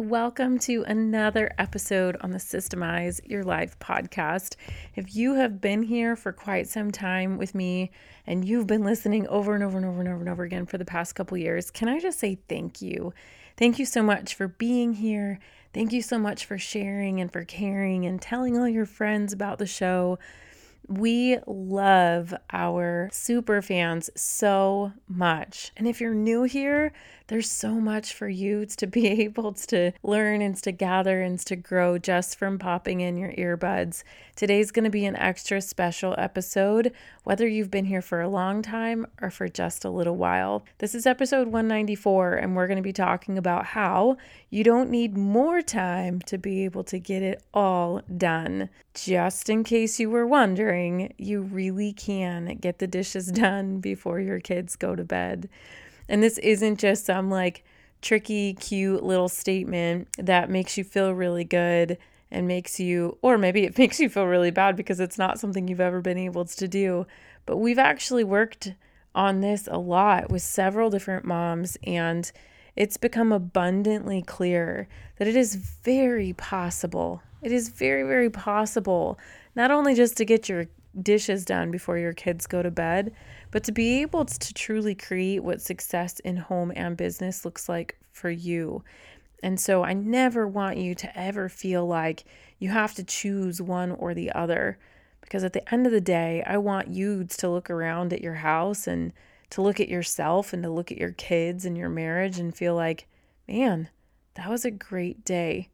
Welcome to another episode on the Systemize Your Life podcast. If you have been here for quite some time with me and you've been listening over and over and over and over and over again for the past couple years, can I just say thank you? Thank you so much for being here. Thank you so much for sharing and for caring and telling all your friends about the show. We love our super fans so much. And if you're new here, there's so much for you to be able to learn and to gather and to grow just from popping in your earbuds. Today's going to be an extra special episode, whether you've been here for a long time or for just a little while. This is episode 194, and we're going to be talking about how you don't need more time to be able to get it all done. Just in case you were wondering, you really can get the dishes done before your kids go to bed. And this isn't just some like tricky, cute little statement that makes you feel really good and makes you, or maybe it makes you feel really bad because it's not something you've ever been able to do. But we've actually worked on this a lot with several different moms, and it's become abundantly clear that it is very possible. It is very, very possible not only just to get your dishes done before your kids go to bed, but to be able to truly create what success in home and business looks like for you. And so I never want you to ever feel like you have to choose one or the other. Because at the end of the day, I want you to look around at your house and to look at yourself and to look at your kids and your marriage and feel like, man, that was a great day.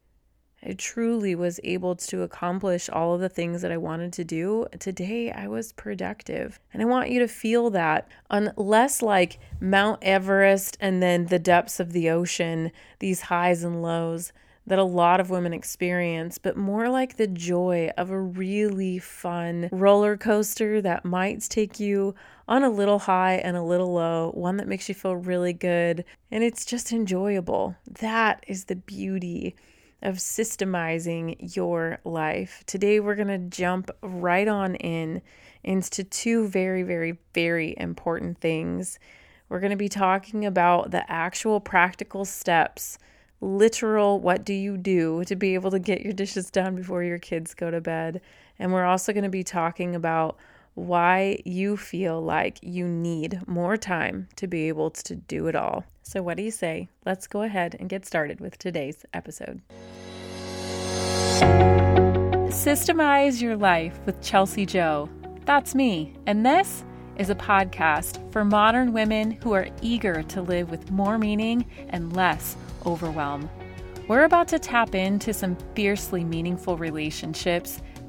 I truly was able to accomplish all of the things that I wanted to do. Today, I was productive. And I want you to feel that unless like Mount Everest and then the depths of the ocean, these highs and lows that a lot of women experience, but more like the joy of a really fun roller coaster that might take you on a little high and a little low, one that makes you feel really good, and it's just enjoyable. That is the beauty of systemizing your life. Today, we're going to jump right on in into two very, very, very important things. We're going to be talking about the actual practical steps, literal what do you do to be able to get your dishes done before your kids go to bed. And we're also going to be talking about why you feel like you need more time to be able to do it all. So, what do you say? Let's go ahead and get started with today's episode. Systemize Your Life with Chelsea Joe. That's me, and this is a podcast for modern women who are eager to live with more meaning and less overwhelm. We're about to tap into some fiercely meaningful relationships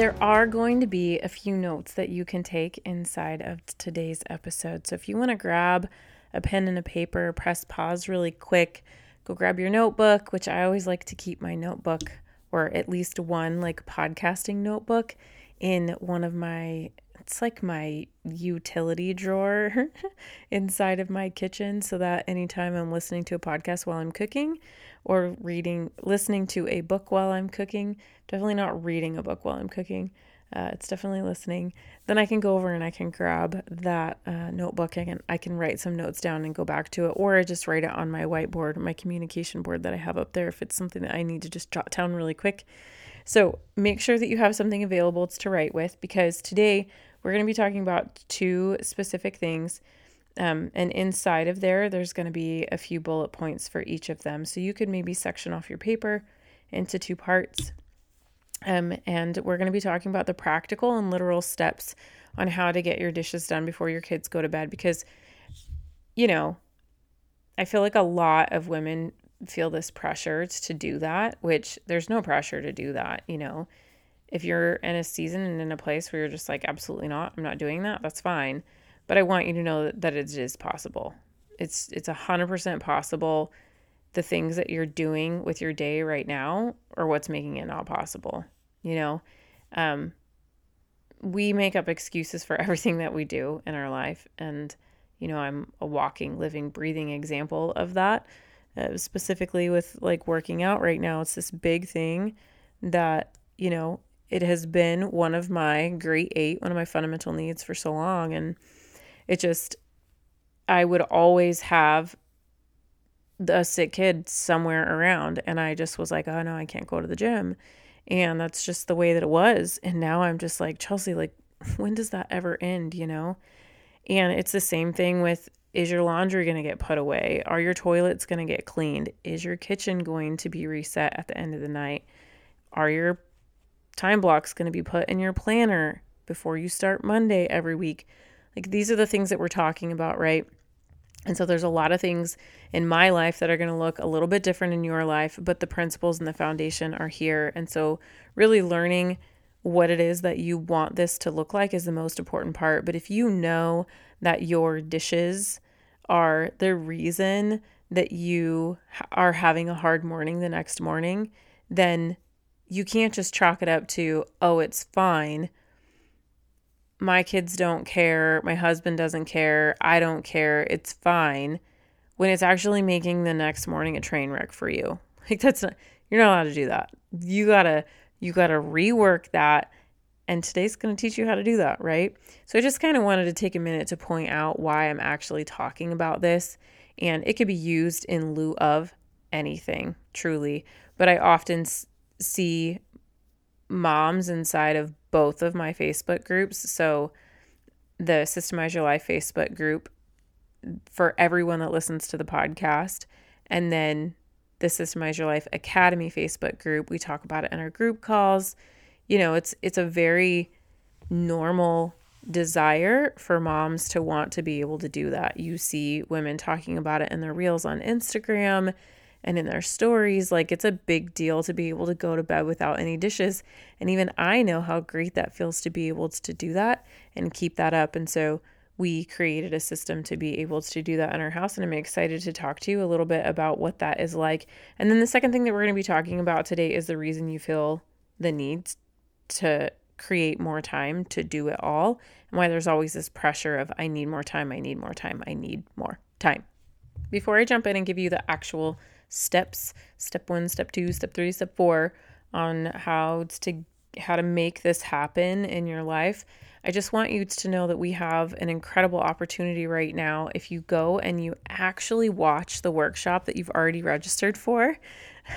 There are going to be a few notes that you can take inside of today's episode. So if you want to grab a pen and a paper, press pause really quick, go grab your notebook, which I always like to keep my notebook or at least one like podcasting notebook in one of my it's like my utility drawer inside of my kitchen so that anytime I'm listening to a podcast while I'm cooking or reading, listening to a book while I'm cooking, definitely not reading a book while I'm cooking. Uh, it's definitely listening. Then I can go over and I can grab that uh, notebook. I can I can write some notes down and go back to it, or I just write it on my whiteboard, my communication board that I have up there. If it's something that I need to just jot down really quick. So make sure that you have something available to write with because today we're going to be talking about two specific things. Um, and inside of there, there's going to be a few bullet points for each of them. So you could maybe section off your paper into two parts. Um, and we're going to be talking about the practical and literal steps on how to get your dishes done before your kids go to bed. Because, you know, I feel like a lot of women feel this pressure to do that, which there's no pressure to do that, you know if you're in a season and in a place where you're just like, absolutely not, I'm not doing that, that's fine. But I want you to know that, it is possible. It's it's a hundred percent possible. the things that you're doing with your day right now or what's making it not possible. You know, um, we make up excuses for everything that we do in our life. And, you know, I'm a walking, living, breathing example of that. Uh, specifically with like working out right now, it's this big thing that, you know, it has been one of my great eight, one of my fundamental needs for so long. And it just, I would always have a sick kid somewhere around. And I just was like, oh no, I can't go to the gym. And that's just the way that it was. And now I'm just like, Chelsea, like, when does that ever end, you know? And it's the same thing with is your laundry going to get put away? Are your toilets going to get cleaned? Is your kitchen going to be reset at the end of the night? Are your time blocks going to be put in your planner before you start Monday every week? Like these are the things that we're talking about, right? And so there's a lot of things in my life that are going to look a little bit different in your life, but the principles and the foundation are here. And so really learning what it is that you want this to look like is the most important part. But if you know that your dishes are the reason that you are having a hard morning the next morning, then you can't just chalk it up to, oh, it's fine my kids don't care, my husband doesn't care, I don't care, it's fine, when it's actually making the next morning a train wreck for you. Like that's not you're not allowed to do that. You got to you got to rework that and today's to teach you how to do that, right? So I just kind of wanted to take a minute to point out why I'm actually talking about this and it could be used in lieu of anything, truly. But I often see moms inside of both of my Facebook groups. So, the Systemize Your Life Facebook group for everyone that listens to the podcast, and then the Systemize Your Life Academy Facebook group. We talk about it in our group calls. You know, it's it's a very normal desire for moms to want to be able to do that. You see women talking about it in their reels on Instagram and in their stories. Like it's a big deal to be able to go to bed without any dishes. And even I know how great that feels to be able to do that and keep that up. And so we created a system to be able to do that in our house. And I'm excited to talk to you a little bit about what that is like. And then the second thing that we're going to be talking about today is the reason you feel the need to create more time to do it all and why there's always this pressure of I need more time, I need more time, I need more time. Before I jump in and give you the actual steps step one step two step three step four on how to how to make this happen in your life. I just want you to know that we have an incredible opportunity right now. If you go and you actually watch the workshop that you've already registered for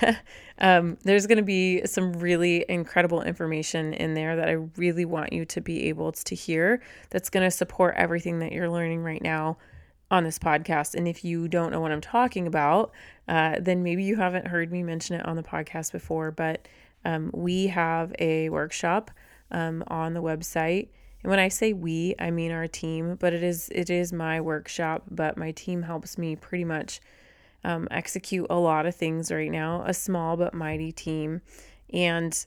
um, there's going to be some really incredible information in there that i really want you to be able to hear that's going to support everything that you're learning right now on this podcast. And if you don't know what I'm talking about, uh, then maybe you haven't heard me mention it on the podcast before. But um, we have a workshop um, on the website. And when I say we, I mean our team, but it is it is my workshop, but my team helps me pretty much um, execute a lot of things right now, a small but mighty team. And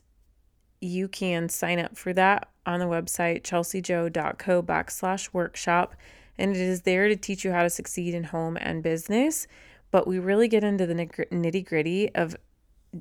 you can sign up for that on the website, chelseajoe.co backslash workshop and it is there to teach you how to succeed in home and business. But we really get into the nitty gritty of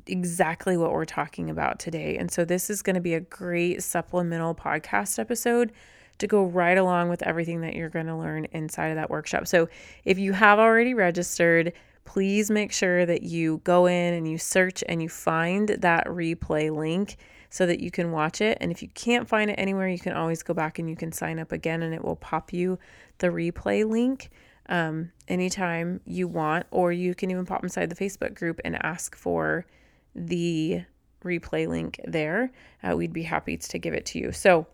exactly what we're talking about today. And so this is going to be a great supplemental podcast episode to go right along with everything that you're going to learn inside of that workshop. So if you have already registered, please make sure that you go in and you search and you find that replay link so that you can watch it. And if you can't find it anywhere, you can always go back and you can sign up again and it will pop you the replay link um, anytime you want, or you can even pop inside the Facebook group and ask for the replay link there. Uh, we'd be happy to give it to you. So,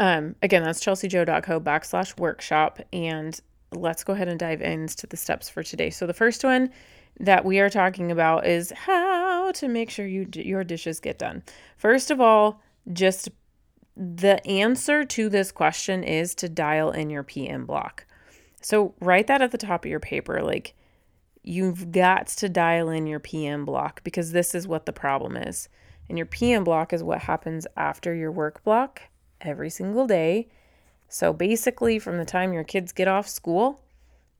um, again, that's chelseajoe.co backslash workshop. And let's go ahead and dive into the steps for today. So, the first one that we are talking about is how to make sure you your dishes get done. First of all, just the answer to this question is to dial in your PM block. So write that at the top of your paper like you've got to dial in your PM block because this is what the problem is. And your PM block is what happens after your work block every single day. So basically from the time your kids get off school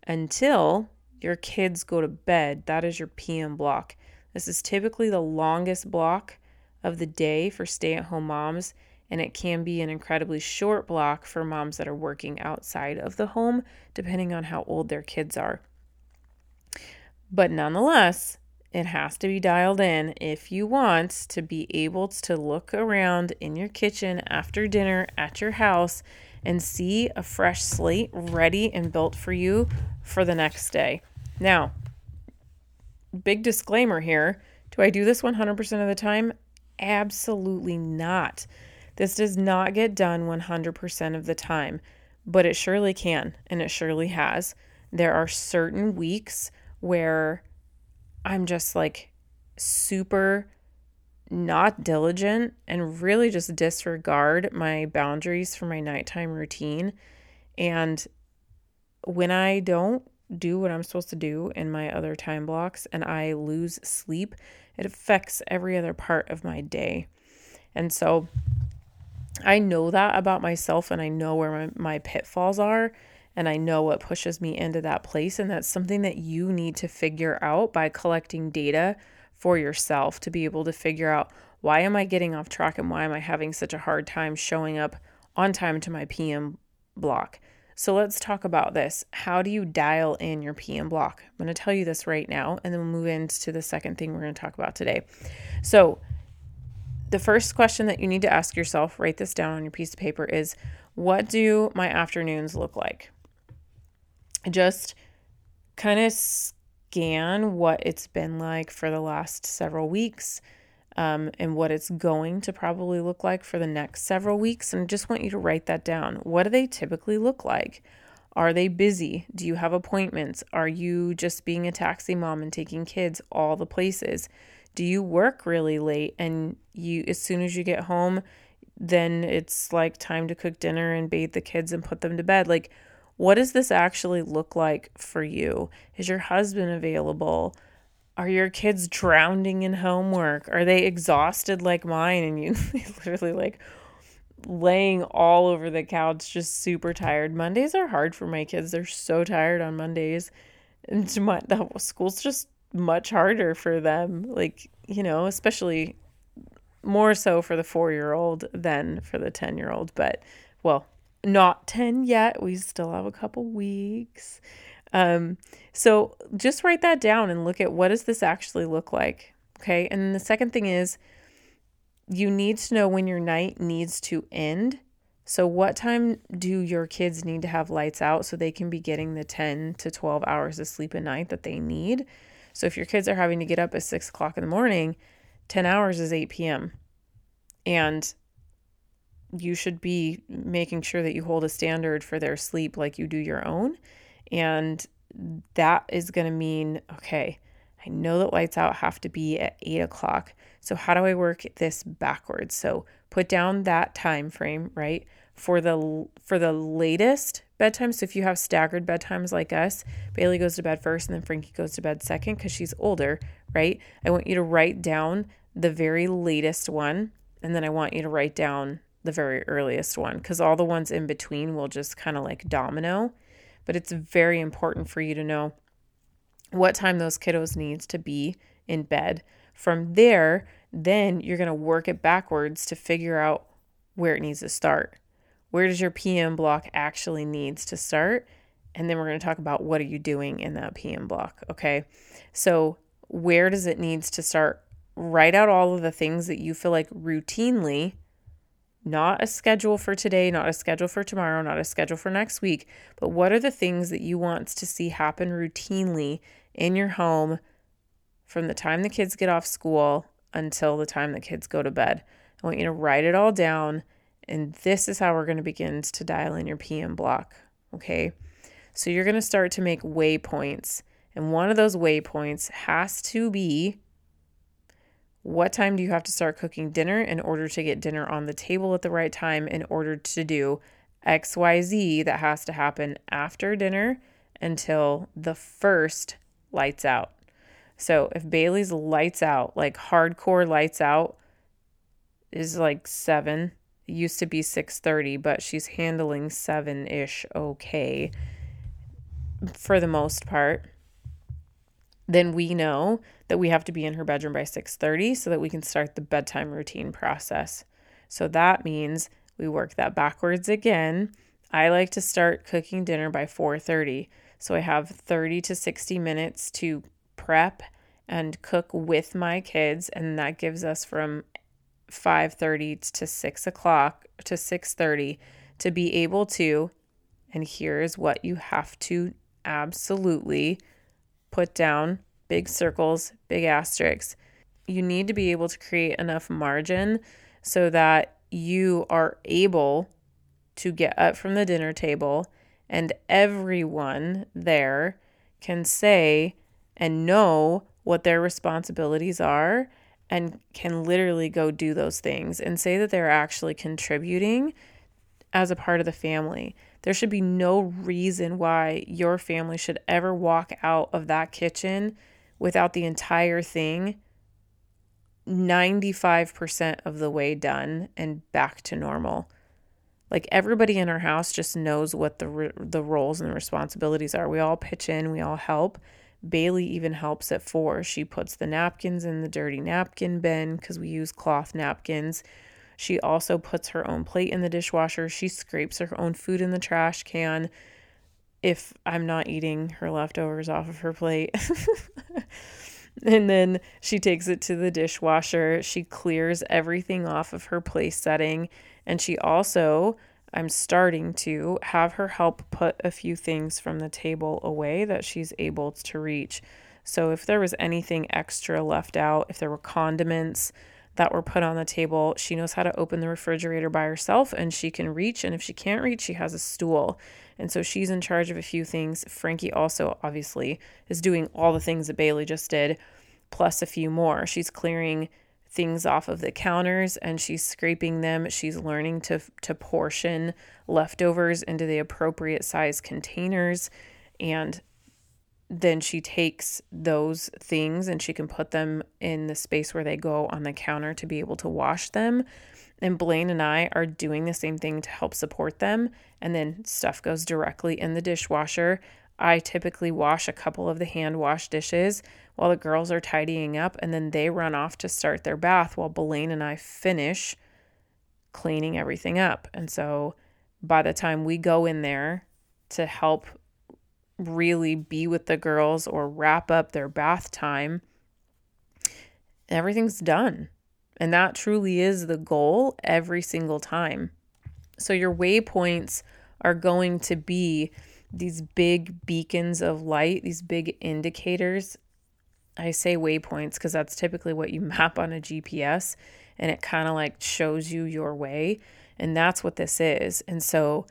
until your kids go to bed, that is your PM block. This is typically the longest block of the day for stay at home moms, and it can be an incredibly short block for moms that are working outside of the home, depending on how old their kids are. But nonetheless, it has to be dialed in if you want to be able to look around in your kitchen after dinner at your house and see a fresh slate ready and built for you for the next day. Now, big disclaimer here do I do this 100% of the time? Absolutely not. This does not get done 100% of the time, but it surely can, and it surely has. There are certain weeks where I'm just like super not diligent and really just disregard my boundaries for my nighttime routine. And when I don't do what I'm supposed to do in my other time blocks and I lose sleep, it affects every other part of my day. And so I know that about myself and I know where my, my pitfalls are and I know what pushes me into that place. And that's something that you need to figure out by collecting data for yourself to be able to figure out why am I getting off track and why am I having such a hard time showing up on time to my PM block. So let's talk about this. How do you dial in your PM block? I'm going to tell you this right now, and then we'll move into the second thing we're going to talk about today. So, the first question that you need to ask yourself, write this down on your piece of paper, is what do my afternoons look like? Just kind of scan what it's been like for the last several weeks um, and what it's going to probably look like for the next several weeks. And I just want you to write that down. What do they typically look like? Are they busy? Do you have appointments? Are you just being a taxi mom and taking kids all the places? Do you work really late and you as soon as you get home, then it's like time to cook dinner and bathe the kids and put them to bed? Like what does this actually look like for you? Is your husband available? Are your kids drowning in homework? Are they exhausted like mine and you literally like laying all over the couch just super tired? Mondays are hard for my kids. They're so tired on Mondays. And my, the school's just much harder for them. Like, you know, especially more so for the 4-year-old than for the 10-year-old, but well, not 10 yet. We still have a couple weeks. Um, so just write that down and look at what does this actually look like. Okay. And the second thing is you need to know when your night needs to end. So, what time do your kids need to have lights out so they can be getting the 10 to 12 hours of sleep a night that they need? So, if your kids are having to get up at six o'clock in the morning, 10 hours is 8 p.m. And you should be making sure that you hold a standard for their sleep like you do your own. And that is going to mean, okay, I know that lights out have to be at eight o'clock. So how do I work this backwards? So put down that time frame, right? For the for the latest bedtime. So if you have staggered bedtimes like us, Bailey goes to bed first and then Frankie goes to bed second because she's older, right? I want you to write down the very latest one, and then I want you to write down the very earliest one because all the ones in between will just kind of like domino but it's very important for you to know what time those kiddos needs to be in bed. From there, then you're going to work it backwards to figure out where it needs to start. Where does your PM block actually needs to start? And then we're going to talk about what are you doing in that PM block, okay? So, where does it needs to start? Write out all of the things that you feel like routinely not a schedule for today, not a schedule for tomorrow, not a schedule for next week, but what are the things that you want to see happen routinely in your home from the time the kids get off school until the time the kids go to bed? I want you to write it all down, and this is how we're going to begin to dial in your PM block. Okay. So you're going to start to make waypoints, and one of those waypoints has to be what time do you have to start cooking dinner in order to get dinner on the table at the right time in order to do XYZ that has to happen after dinner until the first lights out? So if Bailey's lights out, like hardcore lights out, is like seven. Used to be six thirty, but she's handling seven ish okay for the most part. then we know that we have to be in her bedroom by 6:30 so that we can start the bedtime routine process. So that means we work that backwards again. I like to start cooking dinner by 4:30. So I have 30 to 60 minutes to prep and cook with my kids, and that gives us from 5:30 to 6 o'clock to 6:30 to be able to. And here's what you have to absolutely put down: big circles, big asterisks. You need to be able to create enough margin so that you are able to get up from the dinner table and everyone there can say and know what their responsibilities are and can literally go do those things and say that they're actually contributing as a part of the family. There should be no reason why your family should ever walk out of that kitchen without the entire thing 95% of the way done and back to normal. Like everybody in our house just knows what the the roles and the responsibilities are. We all pitch in, we all help. Bailey even helps at 4. She puts the napkins in the dirty napkin bin cuz we use cloth napkins. She also puts her own plate in the dishwasher. She scrapes her own food in the trash can if I'm not eating her leftovers off of her plate. and then she takes it to the dishwasher. She clears everything off of her place setting and she also, I'm starting to have her help put a few things from the table away that she's able to reach. So if there was anything extra left out, if there were condiments that were put on the table, she knows how to open the refrigerator by herself and she can reach. And if she can't reach, she has a stool. And so she's in charge of a few things. Frankie also, obviously, is doing all the things that Bailey just did, plus a few more. She's clearing things off of the counters and she's scraping them. She's learning to to portion leftovers into the appropriate size containers and then she takes those things and she can put them in the space where they go on the counter to be able to wash them. And Blaine and I are doing the same thing to help support them. And then stuff goes directly in the dishwasher. I typically wash a couple of the hand wash dishes while the girls are tidying up, and then they run off to start their bath while Blaine and I finish cleaning everything up. And so by the time we go in there to help really be with the girls or wrap up their bath time, everything's done. And that truly is the goal every single time. So your waypoints are going to be these big beacons of light, these big indicators. I say waypoints because that's typically what you map on a GPS and it kind of like shows you your way. And that's what this is. And so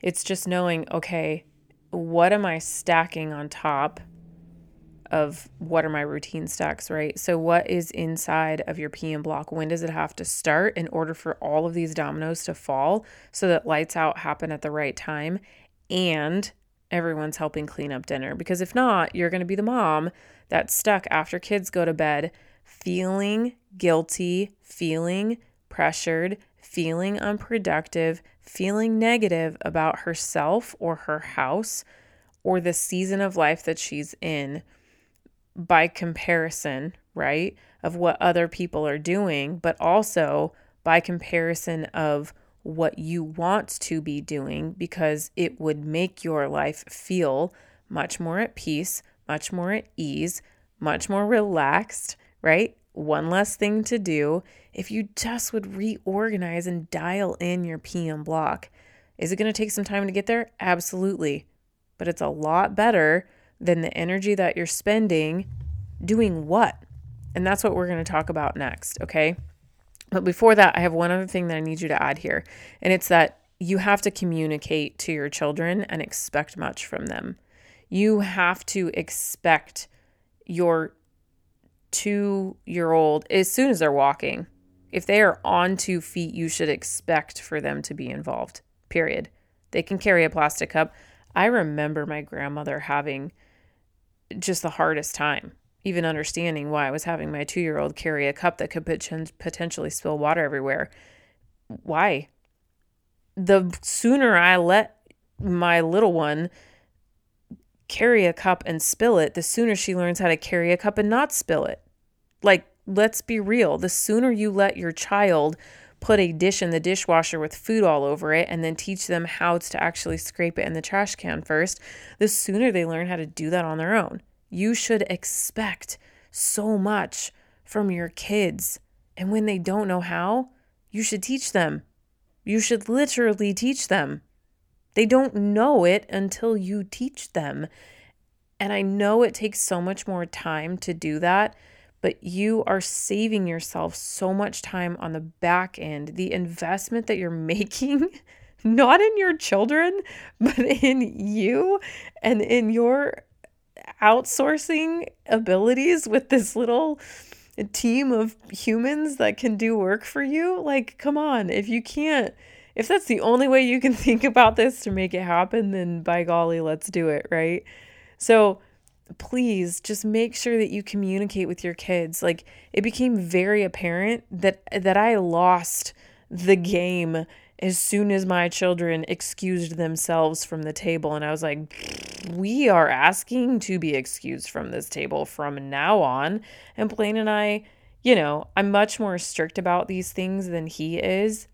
it's just knowing, okay, what am I stacking on top of what are my routine stacks, right? So, what is inside of your PM block? When does it have to start in order for all of these dominoes to fall so that lights out happen at the right time and everyone's helping clean up dinner. Because if not, you're going to be the mom that's stuck after kids go to bed feeling guilty, feeling pressured, feeling unproductive, feeling negative about herself or her house or the season of life that she's in by comparison, right? Of what other people are doing, but also by comparison of what you want to be doing because it would make your life feel much more at peace, much more at ease, much more relaxed, right? One less thing to do if you just would reorganize and dial in your PM block. Is it going to take some time to get there? Absolutely. But it's a lot better than the energy that you're spending doing what? And that's what we're going to talk about next, okay? But before that, I have one other thing that I need you to add here, and it's that you have to communicate to your children and expect much from them. You have to expect your two year old, as soon as they're walking, if they are on two feet, you should expect for them to be involved, period. They can carry a plastic cup. I remember my grandmother having just the hardest time even understanding why I was having my two year old carry a cup that could potentially spill water everywhere. Why? The sooner I let my little one carry a cup and spill it, the sooner she learns how to carry a cup and not spill it. Like, let's be real. The sooner you let your child put a dish in the dishwasher with food all over it and then teach them how to actually scrape it in the trash can first, the sooner they learn how to do that on their own. You should expect so much from your kids. And when they don't know how, you should teach them. You should literally teach them. They don't know it until you teach them. And I know it takes so much more time to do that but you are saving yourself so much time on the back end. The investment that you're making, not in your children, but in you and in your outsourcing abilities with this little team of humans that can do work for you. Like, come on, if you can't, if that's the only way you can think about this to make it happen, then by golly, let's do it, right? So, please just make sure that you communicate with your kids. Like it became very apparent that that I lost the game as soon as my children excused themselves from the table and I was like we are asking to be excused from this table from now on and Blaine and I, you know, I'm much more strict about these things than he is.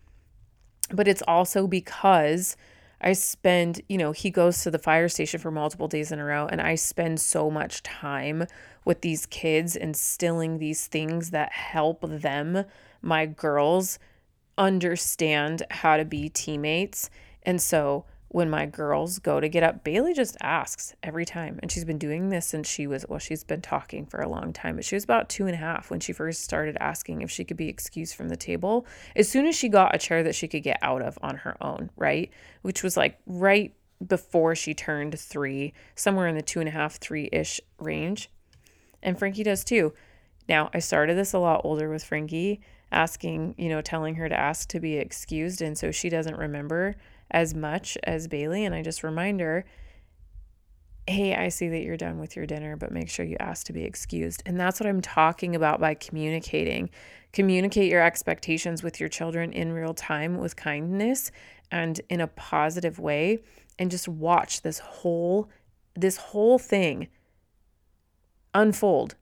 But it's also because I spend, you know, he goes to the fire station for multiple days in a row, and I spend so much time with these kids instilling these things that help them, my girls, understand how to be teammates. And so when my girls go to get up, Bailey just asks every time. And she's been doing this since she was, well, she's been talking for a long time, but she was about two and a half when she first started asking if she could be excused from the table. As soon as she got a chair that she could get out of on her own, right? Which was like right before she turned three, somewhere in the two and a half, three ish range. And Frankie does too. Now, I started this a lot older with Frankie, asking, you know, telling her to ask to be excused. And so she doesn't remember as much as Bailey. And I just remind her, hey, I see that you're done with your dinner, but make sure you ask to be excused. And that's what I'm talking about by communicating. Communicate your expectations with your children in real time with kindness and in a positive way and just watch this whole this whole thing unfold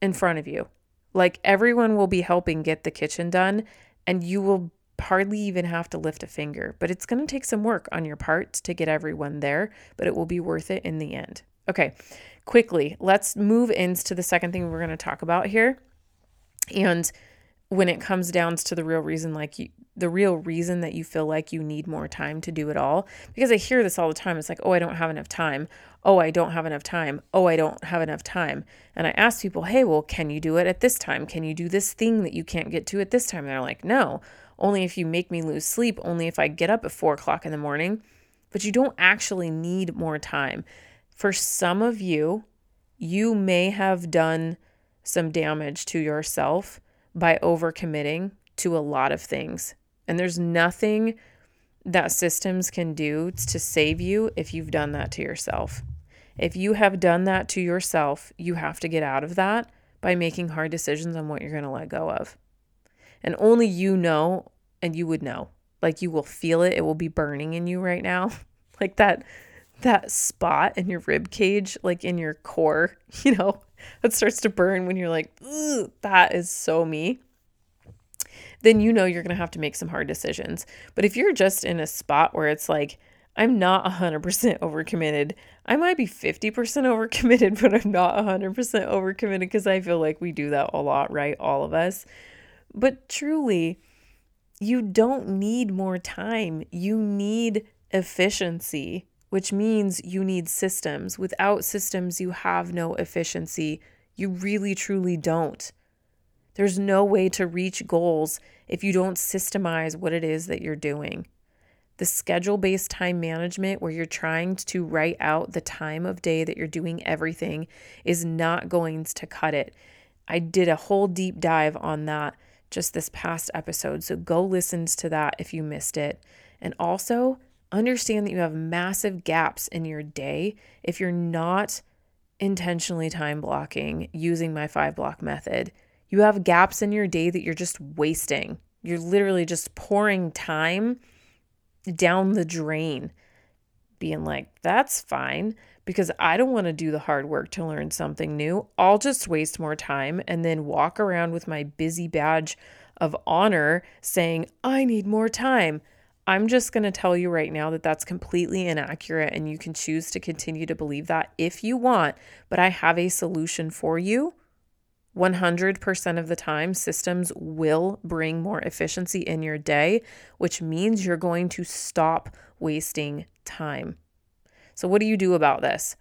in front of you. Like everyone will be helping get the kitchen done and you will hardly even have to lift a finger, but it's going to take some work on your part to get everyone there, but it will be worth it in the end. Okay, quickly, let's move into the second thing we're going to talk about here. And when it comes down to the real reason, like you, the real reason that you feel like you need more time to do it all, because I hear this all the time. It's like, oh, I don't have enough time. Oh, I don't have enough time. Oh, I don't have enough time. And I ask people, hey, well, can you do it at this time? Can you do this thing that you can't get to at this time? And they're like, no only if you make me lose sleep, only if I get up at four o'clock in the morning. But you don't actually need more time. For some of you, you may have done some damage to yourself by overcommitting to a lot of things. And there's nothing that systems can do to save you if you've done that to yourself. If you have done that to yourself, you have to get out of that by making hard decisions on what you're going to let go of. And only you know, and you would know. Like you will feel it. It will be burning in you right now. like that that spot in your rib cage, like in your core, you know, that starts to burn when you're like, that is so me. Then you know you're going to have to make some hard decisions. But if you're just in a spot where it's like, I'm not 100% overcommitted. I might be 50% overcommitted, but I'm not 100% overcommitted because I feel like we do that a lot, right? All of us. But truly, you don't need more time. You need efficiency, which means you need systems. Without systems, you have no efficiency. You really, truly don't. There's no way to reach goals if you don't systemize what it is that you're doing. The schedule based time management, where you're trying to write out the time of day that you're doing everything, is not going to cut it. I did a whole deep dive on that just this past episode. So go listen to that if you missed it. And also understand that you have massive gaps in your day if you're not intentionally time blocking using my five block method. You have gaps in your day that you're just wasting. You're literally just pouring time down the drain, being like, that's fine. because I don't want to do the hard work to learn something new. I'll just waste more time and then walk around with my busy badge of honor saying, I need more time. I'm just going to tell you right now that that's completely inaccurate and you can choose to continue to believe that if you want, but I have a solution for you. 100% of the time, systems will bring more efficiency in your day, which means you're going to stop wasting time. So, what do you do about this?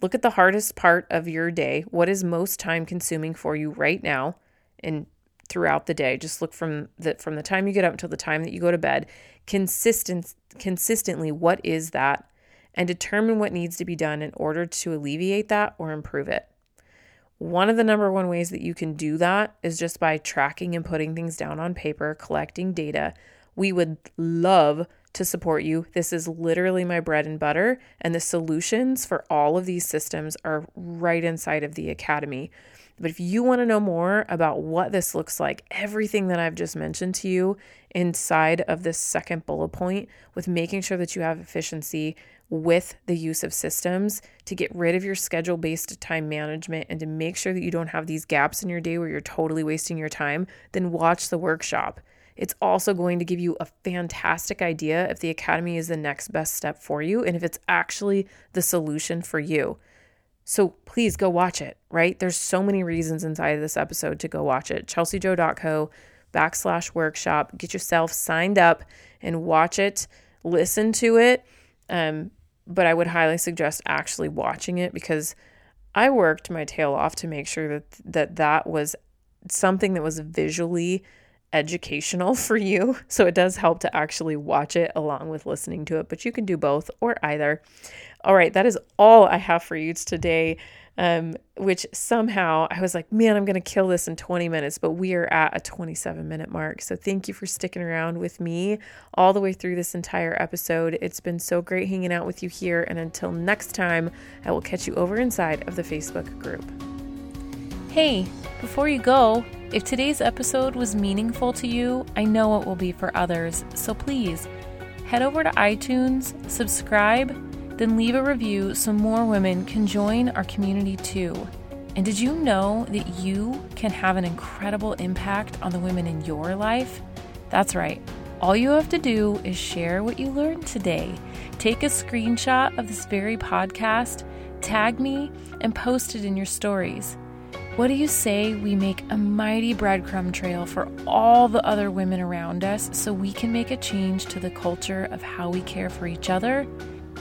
Look at the hardest part of your day. What is most time consuming for you right now and throughout the day? Just look from the from the time you get up until the time that you go to bed. Consistent consistently, what is that? And determine what needs to be done in order to alleviate that or improve it. One of the number one ways that you can do that is just by tracking and putting things down on paper, collecting data. We would love to support you. This is literally my bread and butter, and the solutions for all of these systems are right inside of the academy. But if you want to know more about what this looks like, everything that I've just mentioned to you inside of this second bullet point with making sure that you have efficiency with the use of systems to get rid of your schedule based time management and to make sure that you don't have these gaps in your day where you're totally wasting your time, then watch the workshop. It's also going to give you a fantastic idea if the academy is the next best step for you and if it's actually the solution for you. So please go watch it, right? There's so many reasons inside of this episode to go watch it. chelseajoe.co backslash workshop. Get yourself signed up and watch it, listen to it. Um, but I would highly suggest actually watching it because I worked my tail off to make sure that that, that was something that was visually educational for you. So it does help to actually watch it along with listening to it, but you can do both or either. All right, that is all I have for you today. Um, which somehow I was like, man, I'm going to kill this in 20 minutes, but we are at a 27 minute mark. So thank you for sticking around with me all the way through this entire episode. It's been so great hanging out with you here. And until next time, I will catch you over inside of the Facebook group. Hey, before you go, if today's episode was meaningful to you, I know it will be for others. So please head over to iTunes, subscribe, then leave a review so more women can join our community too. And did you know that you can have an incredible impact on the women in your life? That's right. All you have to do is share what you learned today. Take a screenshot of this very podcast, tag me, and post it in your stories. What do you say we make a mighty breadcrumb trail for all the other women around us so we can make a change to the culture of how we care for each other